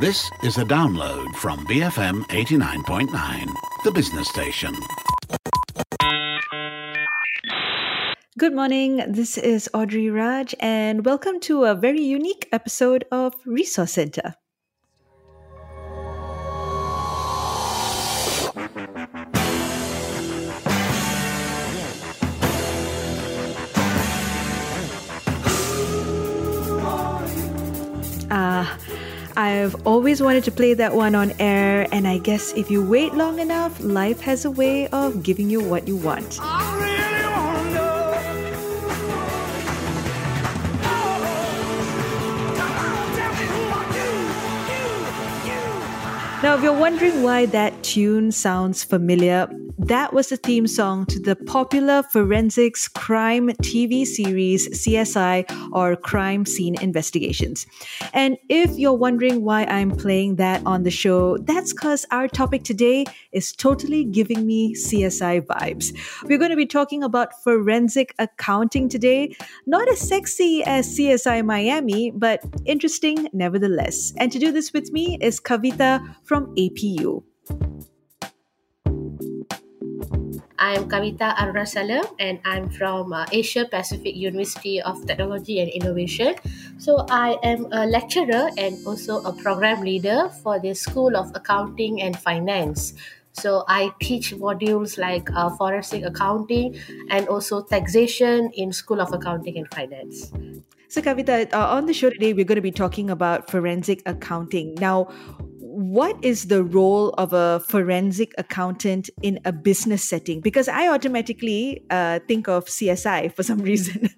This is a download from BFM 89.9, the business station. Good morning. This is Audrey Raj, and welcome to a very unique episode of Resource Center. I've always wanted to play that one on air, and I guess if you wait long enough, life has a way of giving you what you want. Now, if you're wondering why that tune sounds familiar, that was the theme song to the popular forensics crime TV series CSI or Crime Scene Investigations. And if you're wondering why I'm playing that on the show, that's because our topic today is totally giving me CSI vibes. We're going to be talking about forensic accounting today. Not as sexy as CSI Miami, but interesting nevertheless. And to do this with me is Kavita from APU. I'm Kavita Arunasalam and I'm from uh, Asia Pacific University of Technology and Innovation. So I am a lecturer and also a program leader for the School of Accounting and Finance. So I teach modules like uh, forensic accounting and also taxation in School of Accounting and Finance. So, Kavita, uh, on the show today, we're going to be talking about forensic accounting. Now, what is the role of a forensic accountant in a business setting? Because I automatically uh, think of CSI for some reason.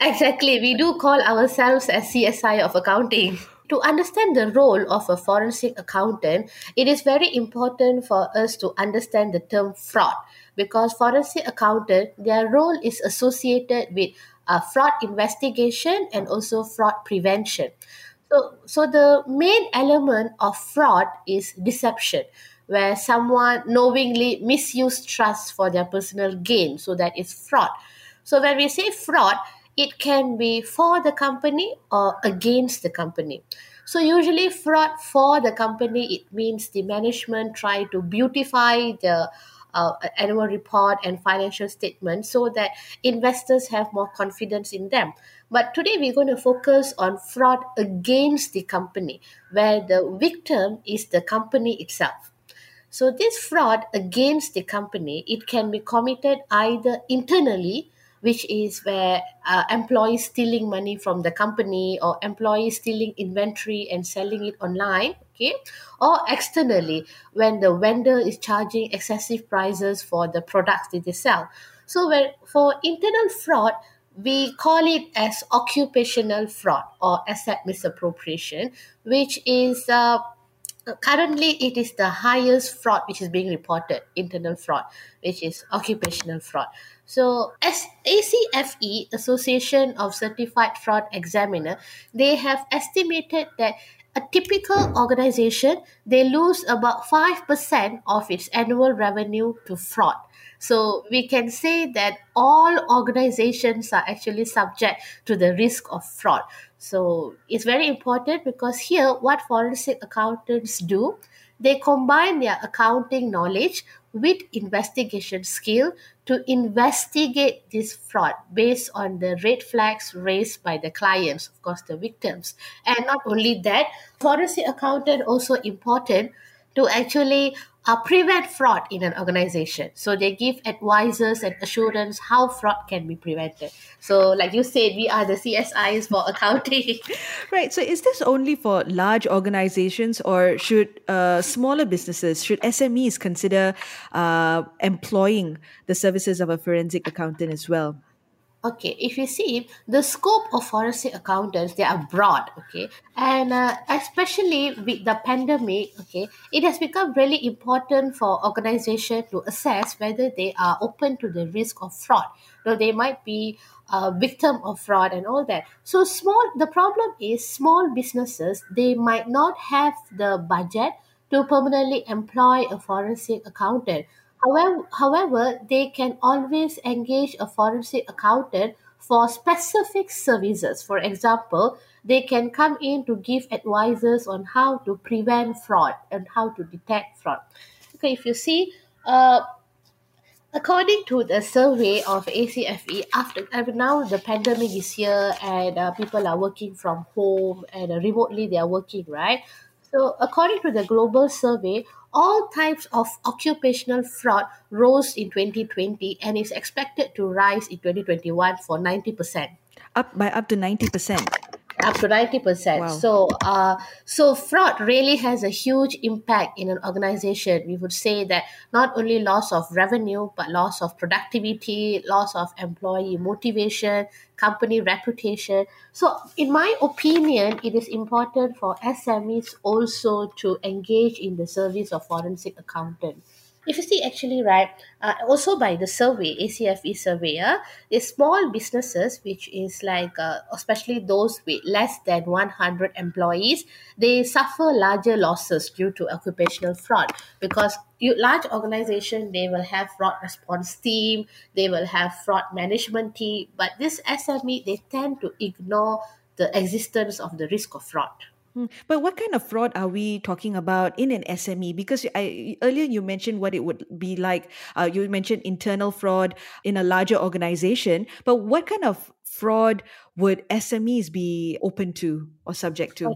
Exactly. We do call ourselves as CSI of accounting. To understand the role of a forensic accountant, it is very important for us to understand the term fraud because forensic accountant, their role is associated with uh, fraud investigation and also fraud prevention. So, so the main element of fraud is deception, where someone knowingly misuse trust for their personal gain. So that is fraud. So when we say fraud, it can be for the company or against the company. So usually fraud for the company, it means the management try to beautify the uh, annual report and financial statement so that investors have more confidence in them. But today we're going to focus on fraud against the company, where the victim is the company itself. So this fraud against the company, it can be committed either internally, which is where uh, employees stealing money from the company or employees stealing inventory and selling it online okay or externally when the vendor is charging excessive prices for the products that they sell so when, for internal fraud we call it as occupational fraud or asset misappropriation which is uh, currently it is the highest fraud which is being reported internal fraud which is occupational fraud. So as ACFE Association of Certified Fraud Examiner they have estimated that a typical organization they lose about 5% of its annual revenue to fraud so we can say that all organizations are actually subject to the risk of fraud. So it's very important because here, what forensic accountants do, they combine their accounting knowledge with investigation skill to investigate this fraud based on the red flags raised by the clients, of course, the victims. And not only that, forensic accountant also important to actually uh, prevent fraud in an organization. So they give advisors and assurance how fraud can be prevented. So, like you said, we are the CSIs for accounting. right. So, is this only for large organizations, or should uh, smaller businesses, should SMEs consider uh, employing the services of a forensic accountant as well? Okay if you see the scope of forensic accountants they are broad okay? And uh, especially with the pandemic okay it has become really important for organization to assess whether they are open to the risk of fraud. So they might be a victim of fraud and all that. So small the problem is small businesses they might not have the budget to permanently employ a forensic accountant However, however, they can always engage a forensic accountant for specific services. For example, they can come in to give advices on how to prevent fraud and how to detect fraud. Okay, if you see, uh, according to the survey of ACFE, after uh, now the pandemic is here and uh, people are working from home and uh, remotely they are working, right? So, according to the global survey, all types of occupational fraud rose in 2020 and is expected to rise in 2021 for 90%. Up by up to 90% up to 90% Wow. so uh, so fraud really has a huge impact in an organization. We would say that not only loss of revenue but loss of productivity loss of employee motivation company reputation. So in my opinion it is important for smes also to engage in the service of forensic accountant if you see actually right uh, also by the survey acfe survey uh, is small businesses which is like uh, especially those with less than 100 employees they suffer larger losses due to occupational fraud because you, large organization they will have fraud response team they will have fraud management team but this sme they tend to ignore the existence of the risk of fraud Hmm. But what kind of fraud are we talking about in an SME? Because I earlier you mentioned what it would be like. Uh, you mentioned internal fraud in a larger organization. But what kind of fraud would SMEs be open to or subject to?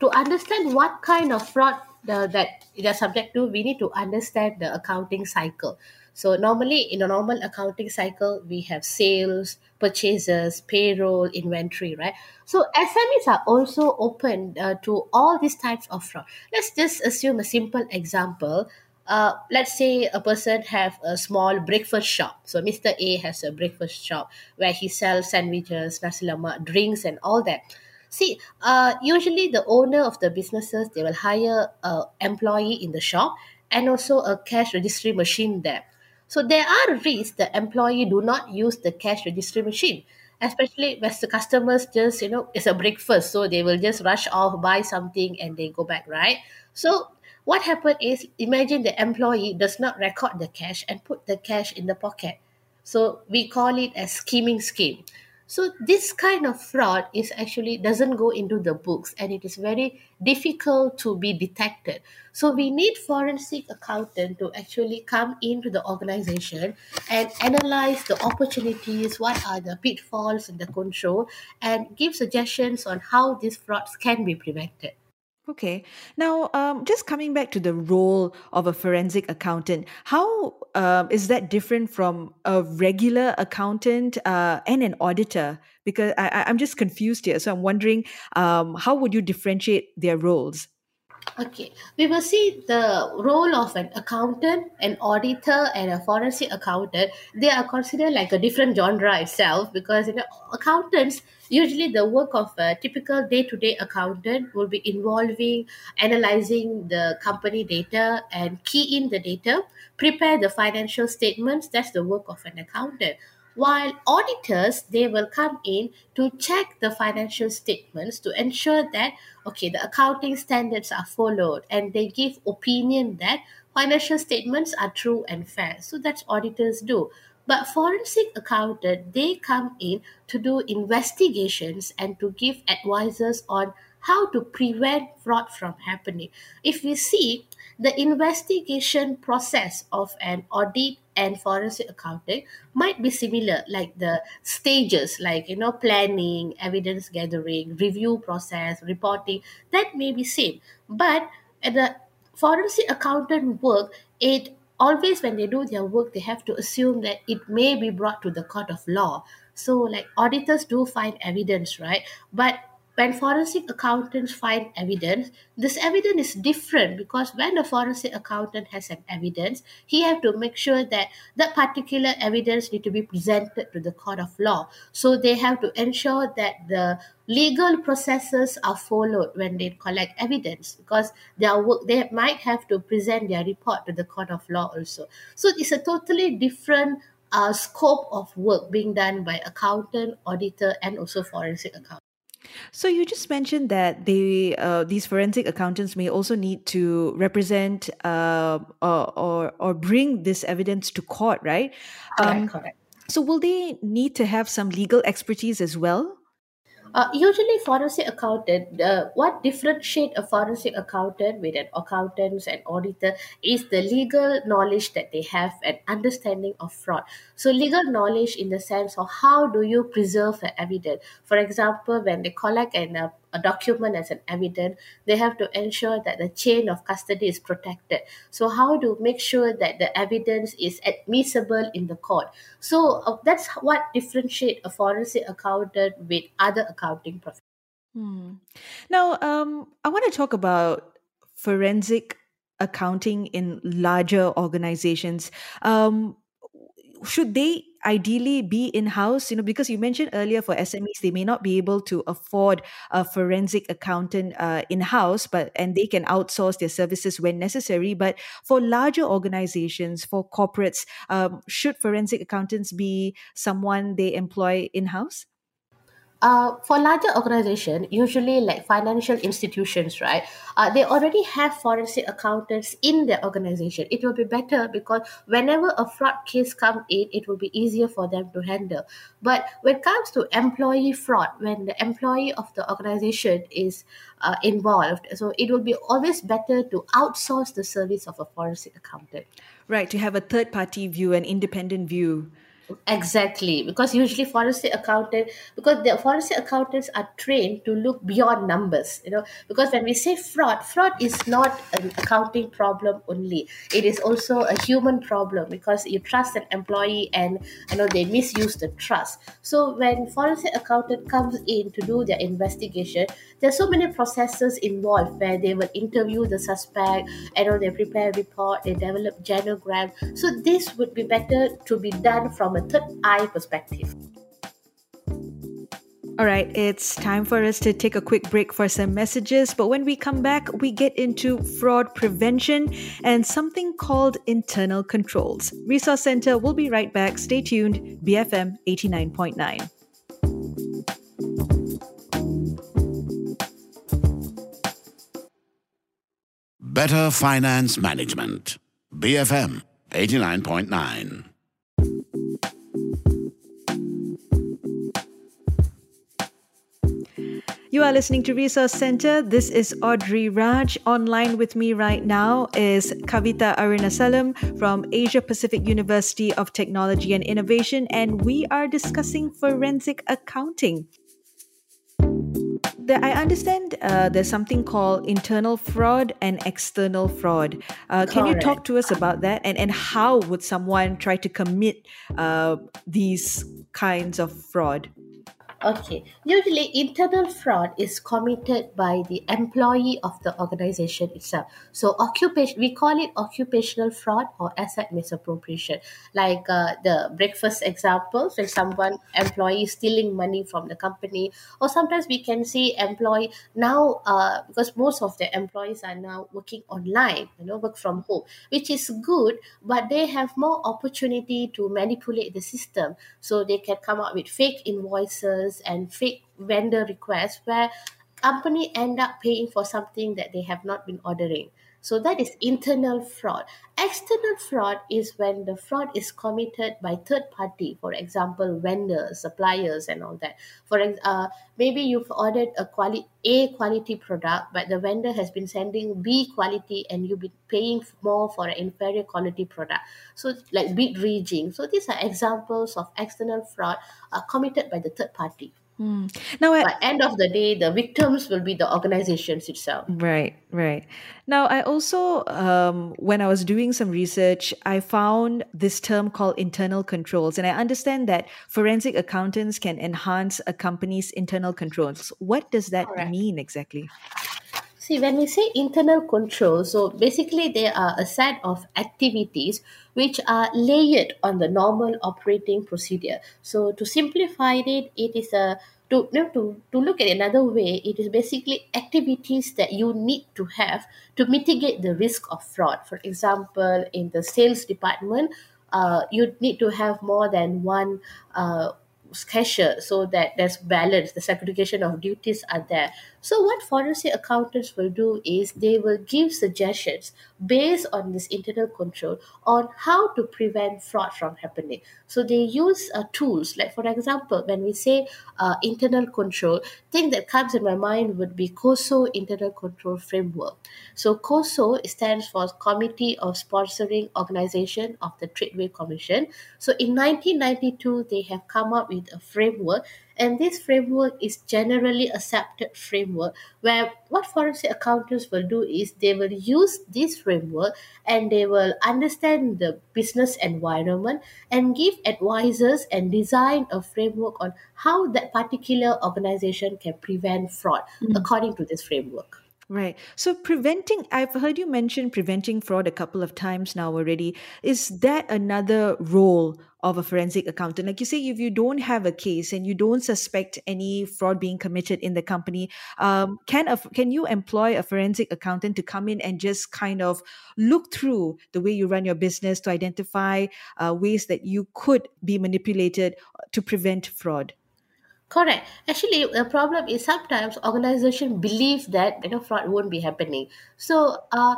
to understand what kind of fraud the, that they're subject to, we need to understand the accounting cycle. So normally in a normal accounting cycle, we have sales, purchases, payroll, inventory, right? So SMEs are also open uh, to all these types of fraud. Let's just assume a simple example. Uh, let's say a person have a small breakfast shop. So Mr. A has a breakfast shop where he sells sandwiches, nasi lemak, drinks, and all that. See, uh, usually the owner of the businesses they will hire a employee in the shop and also a cash registry machine there. So there are risks the employee do not use the cash registry machine, especially when the customers just you know it's a breakfast, so they will just rush off buy something and they go back, right? So what happened is imagine the employee does not record the cash and put the cash in the pocket. So we call it a scheming scheme. So this kind of fraud is actually doesn't go into the books and it is very difficult to be detected. So we need forensic accountant to actually come into the organization and analyze the opportunities, what are the pitfalls in the control, and give suggestions on how these frauds can be prevented. Okay. Now, um, just coming back to the role of a forensic accountant, how um, is that different from a regular accountant uh, and an auditor? Because I, I'm just confused here. So I'm wondering, um, how would you differentiate their roles? Okay, we will see the role of an accountant, an auditor, and a forensic accountant. They are considered like a different genre itself because you know accountants usually the work of a typical day-to-day accountant will be involving analyzing the company data and key in the data, prepare the financial statements. That's the work of an accountant while auditors they will come in to check the financial statements to ensure that okay the accounting standards are followed and they give opinion that financial statements are true and fair. So that's auditors do. But forensic accountant they come in to do investigations and to give advices on how to prevent fraud from happening. If we see the investigation process of an audit and forensic accounting might be similar like the stages like you know planning evidence gathering review process reporting that may be same. But at the forensic accountant work it always when they do their work they have to assume that it may be brought to the court of law. So like auditors do find evidence right? But when forensic accountants find evidence this evidence is different because when the forensic accountant has an evidence he have to make sure that that particular evidence need to be presented to the court of law. So they have to ensure that the legal processes are followed when they collect evidence because their work they might have to present their report to the court of law also. So it's a totally different uh, scope of work being done by accountant auditor and also forensic accountant So you just mentioned that they uh, these forensic accountants may also need to represent uh, or, or or bring this evidence to court, right? correct correct So, will they need to have some legal expertise as well? Uh, usually, forensic accountant, uh, what differentiate a forensic accountant with an accountant and auditor is the legal knowledge that they have and understanding of fraud. So, legal knowledge in the sense of how do you preserve the evidence. For example, when they collect an uh, a document as an evidence, they have to ensure that the chain of custody is protected. So, how to make sure that the evidence is admissible in the court? So, uh, that's what differentiate a forensic accountant with other accounting professions. Hmm. Now, um, I want to talk about forensic accounting in larger organizations. Um, should they ideally be in house you know because you mentioned earlier for smes they may not be able to afford a forensic accountant uh, in house but and they can outsource their services when necessary. But for larger organizations for corporates um, should forensic accountants be someone they employ in house uh, for larger organization, usually like financial institutions, right? Uh, they already have forensic accountants in their organization. It will be better because whenever a fraud case comes in, it will be easier for them to handle. But when it comes to employee fraud, when the employee of the organization is uh, involved, so it will be always better to outsource the service of a forensic accountant. Right, to have a third party view, an independent view. Exactly, because usually forensic accountant, because the forensic accountants are trained to look beyond numbers. You know, because when we say fraud, fraud is not an accounting problem only. It is also a human problem because you trust an employee and you know they misuse the trust. So when forensic accountant comes in to do their investigation, there are so many processes involved where they will interview the suspect, you know, they prepare report, they develop genogram. So this would be better to be done from a third eye perspective. All right, it's time for us to take a quick break for some messages. But when we come back, we get into fraud prevention and something called internal controls. Resource Center will be right back. Stay tuned. BFM 89.9. Better Finance Management. BFM 89.9. You are listening to Resource Center. This is Audrey Raj. Online with me right now is Kavita Arunasalam from Asia Pacific University of Technology and Innovation, and we are discussing forensic accounting. I understand uh, there's something called internal fraud and external fraud. Uh, can you talk to us about that? And, and how would someone try to commit uh, these kinds of fraud? Okay. Usually, internal fraud is committed by the employee of the organization itself. So, occupation we call it occupational fraud or asset misappropriation. Like uh, the breakfast example, when someone employee stealing money from the company, or sometimes we can see employee now uh, because most of the employees are now working online, you know, work from home, which is good, but they have more opportunity to manipulate the system, so they can come up with fake invoices and fake vendor requests where company end up paying for something that they have not been ordering so that is internal fraud. External fraud is when the fraud is committed by third party for example vendors suppliers and all that. For uh, maybe you've ordered a quality a quality product but the vendor has been sending b quality and you've been paying more for an inferior quality product. So like bid rigging so these are examples of external fraud uh, committed by the third party Mm. Now, at the end of the day, the victims will be the organizations itself. Right, right. Now, I also, um, when I was doing some research, I found this term called internal controls, and I understand that forensic accountants can enhance a company's internal controls. What does that Correct. mean exactly? See, when we say internal control, so basically they are a set of activities which are layered on the normal operating procedure. So to simplify it, it is a to, know, to, to look at another way, it is basically activities that you need to have to mitigate the risk of fraud. For example, in the sales department, uh, you need to have more than one uh, cashier so that there's balance the segregation of duties are there So, what forensic accountants will do is they will give suggestions based on this internal control on how to prevent fraud from happening. So, they use uh, tools like, for example, when we say uh, internal control, thing that comes in my mind would be COSO Internal Control Framework. So, COSO stands for Committee of Sponsoring Organization of the Treadway Commission. So, in 1992, they have come up with a framework and this framework is generally accepted framework where what forensic accountants will do is they will use this framework and they will understand the business environment and give advisors and design a framework on how that particular organization can prevent fraud hmm. according to this framework. Right. So preventing, I've heard you mention preventing fraud a couple of times now already. Is that another role of a forensic accountant? Like you say, if you don't have a case and you don't suspect any fraud being committed in the company, um, can a, can you employ a forensic accountant to come in and just kind of look through the way you run your business to identify uh, ways that you could be manipulated to prevent fraud? Correct. Actually, the problem is sometimes organization believe that you know fraud won't be happening. So, uh,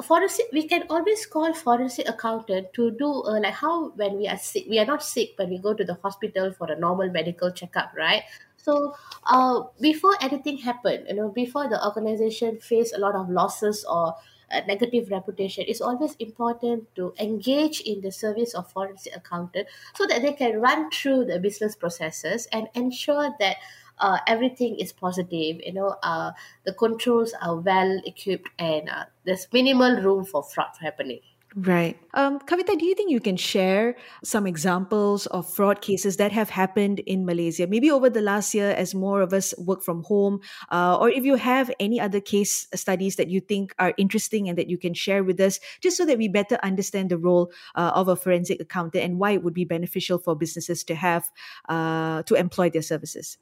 forensic we can always call forensic accountant to do uh, like how when we are sick, we are not sick when we go to the hospital for a normal medical checkup, right? So, uh, before anything happened, you know, before the organization face a lot of losses or negative reputation, it's always important to engage in the service of forensic accountant so that they can run through the business processes and ensure that uh, everything is positive. You know, uh, the controls are well equipped and uh, there's minimal room for fraud happening. Right. Um, Kavita, do you think you can share some examples of fraud cases that have happened in Malaysia, maybe over the last year as more of us work from home? Uh, or if you have any other case studies that you think are interesting and that you can share with us, just so that we better understand the role uh, of a forensic accountant and why it would be beneficial for businesses to have, uh, to employ their services?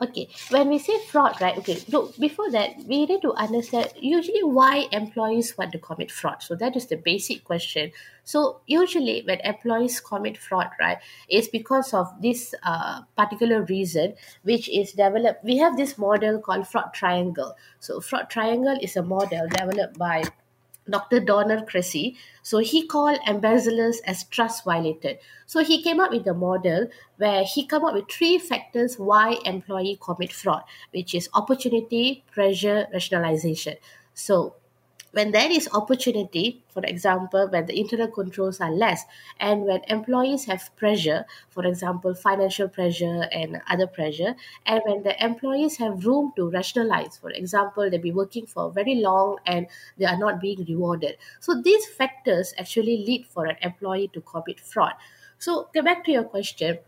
Okay, when we say fraud, right? Okay, look, before that, we need to understand usually why employees want to commit fraud. So that is the basic question. So usually when employees commit fraud, right, it's because of this uh, particular reason, which is developed. We have this model called fraud triangle. So fraud triangle is a model developed by Dr. Donald Cressey. So he called embezzlers as trust violated. So he came up with a model where he come up with three factors why employee commit fraud, which is opportunity, pressure, rationalization. So when there is opportunity, for example, when the internal controls are less, and when employees have pressure, for example, financial pressure and other pressure, and when the employees have room to rationalize, for example, they've been working for very long and they are not being rewarded. So these factors actually lead for an employee to commit fraud. So, go back to your question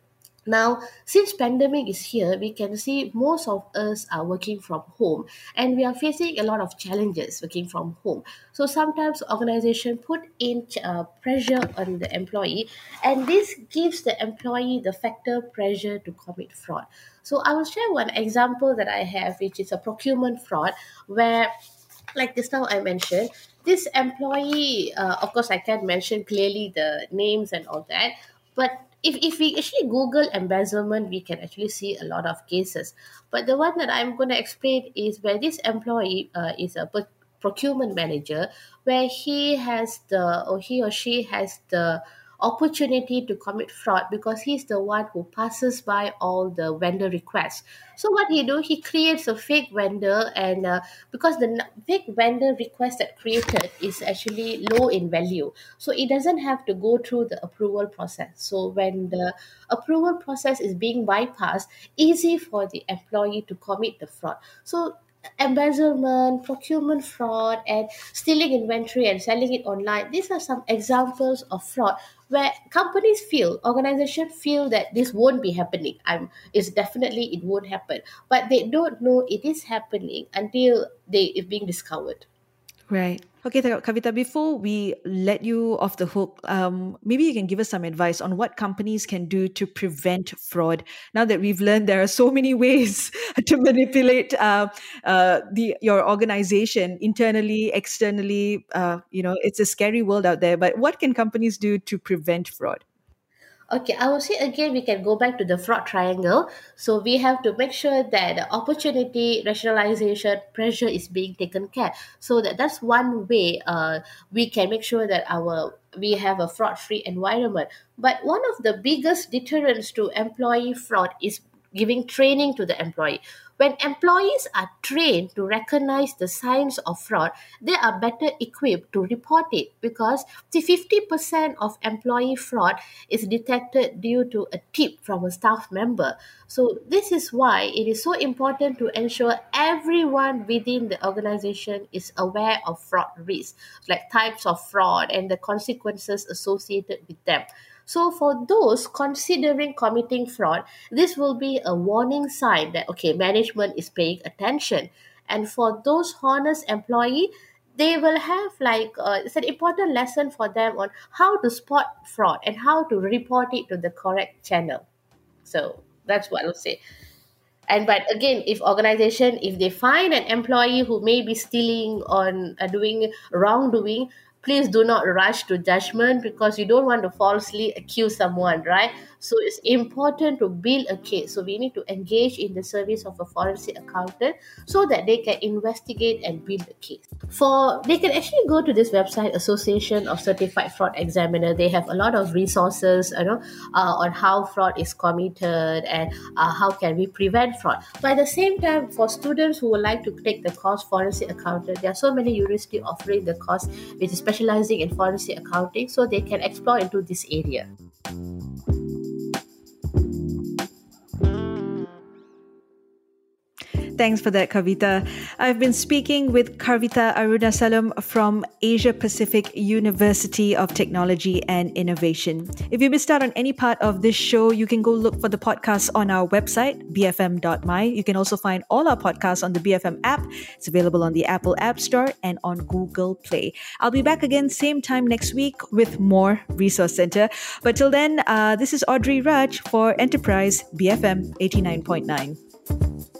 now, since pandemic is here, we can see most of us are working from home and we are facing a lot of challenges working from home. So sometimes organization put in uh, pressure on the employee and this gives the employee the factor pressure to commit fraud. So I will share one example that I have which is a procurement fraud where like this now I mentioned this employee uh, of course I can't mention clearly the names and all that but if, if we actually google embezzlement we can actually see a lot of cases. But the one that i'm going to explain is where this employee uh, is a procurement manager where he has the or he or she has the opportunity to commit fraud because he's the one who passes by all the vendor requests. So what he do, he creates a fake vendor, and uh, because the fake vendor request that created is actually low in value, so it doesn't have to go through the approval process. So when the approval process is being bypassed, easy for the employee to commit the fraud. So embezzlement, procurement fraud, and stealing inventory and selling it online. These are some examples of fraud where companies feel, organizations feel that this won't be happening. I'm, it's definitely it won't happen, but they don't know it is happening until they is being discovered. Right. Okay, Kavita, before we let you off the hook, um, maybe you can give us some advice on what companies can do to prevent fraud. Now that we've learned there are so many ways to manipulate uh, uh, the your organization internally, externally. Uh, you know, it's a scary world out there. But what can companies do to prevent fraud? Okay, I will say again, we can go back to the fraud triangle. So we have to make sure that the opportunity, rationalization, pressure is being taken care. So that that's one way uh, we can make sure that our we have a fraud-free environment. But one of the biggest deterrents to employee fraud is giving training to the employee. When employees are trained to recognize the signs of fraud, they are better equipped to report it because the 50% of employee fraud is detected due to a tip from a staff member. So, this is why it is so important to ensure everyone within the organization is aware of fraud risks, like types of fraud and the consequences associated with them. So for those considering committing fraud, this will be a warning sign that okay, management is paying attention. And for those honest employee, they will have like uh, it's an important lesson for them on how to spot fraud and how to report it to the correct channel. So that's what I'll say. And but again, if organization if they find an employee who may be stealing on uh, doing wrongdoing, please do not rush to judgment because you don't want to falsely accuse someone right? So it's important to build a case. So we need to engage in the service of a forensic accountant so that they can investigate and build a case. For they can actually go to this website association of certified fraud examiner. They have a lot of resources you know uh, on how fraud is committed and uh, how can we prevent fraud. But at the same time for students who would like to take the course forensic accountant there are so many universities offering the course which is specializing in forensic accounting so they can explore into this area. Thanks for that, Kavita. I've been speaking with Kavita Arunasalam from Asia Pacific University of Technology and Innovation. If you missed out on any part of this show, you can go look for the podcast on our website, bfm.my. You can also find all our podcasts on the BFM app. It's available on the Apple App Store and on Google Play. I'll be back again same time next week with more Resource Center. But till then, uh, this is Audrey Raj for Enterprise BFM 89.9.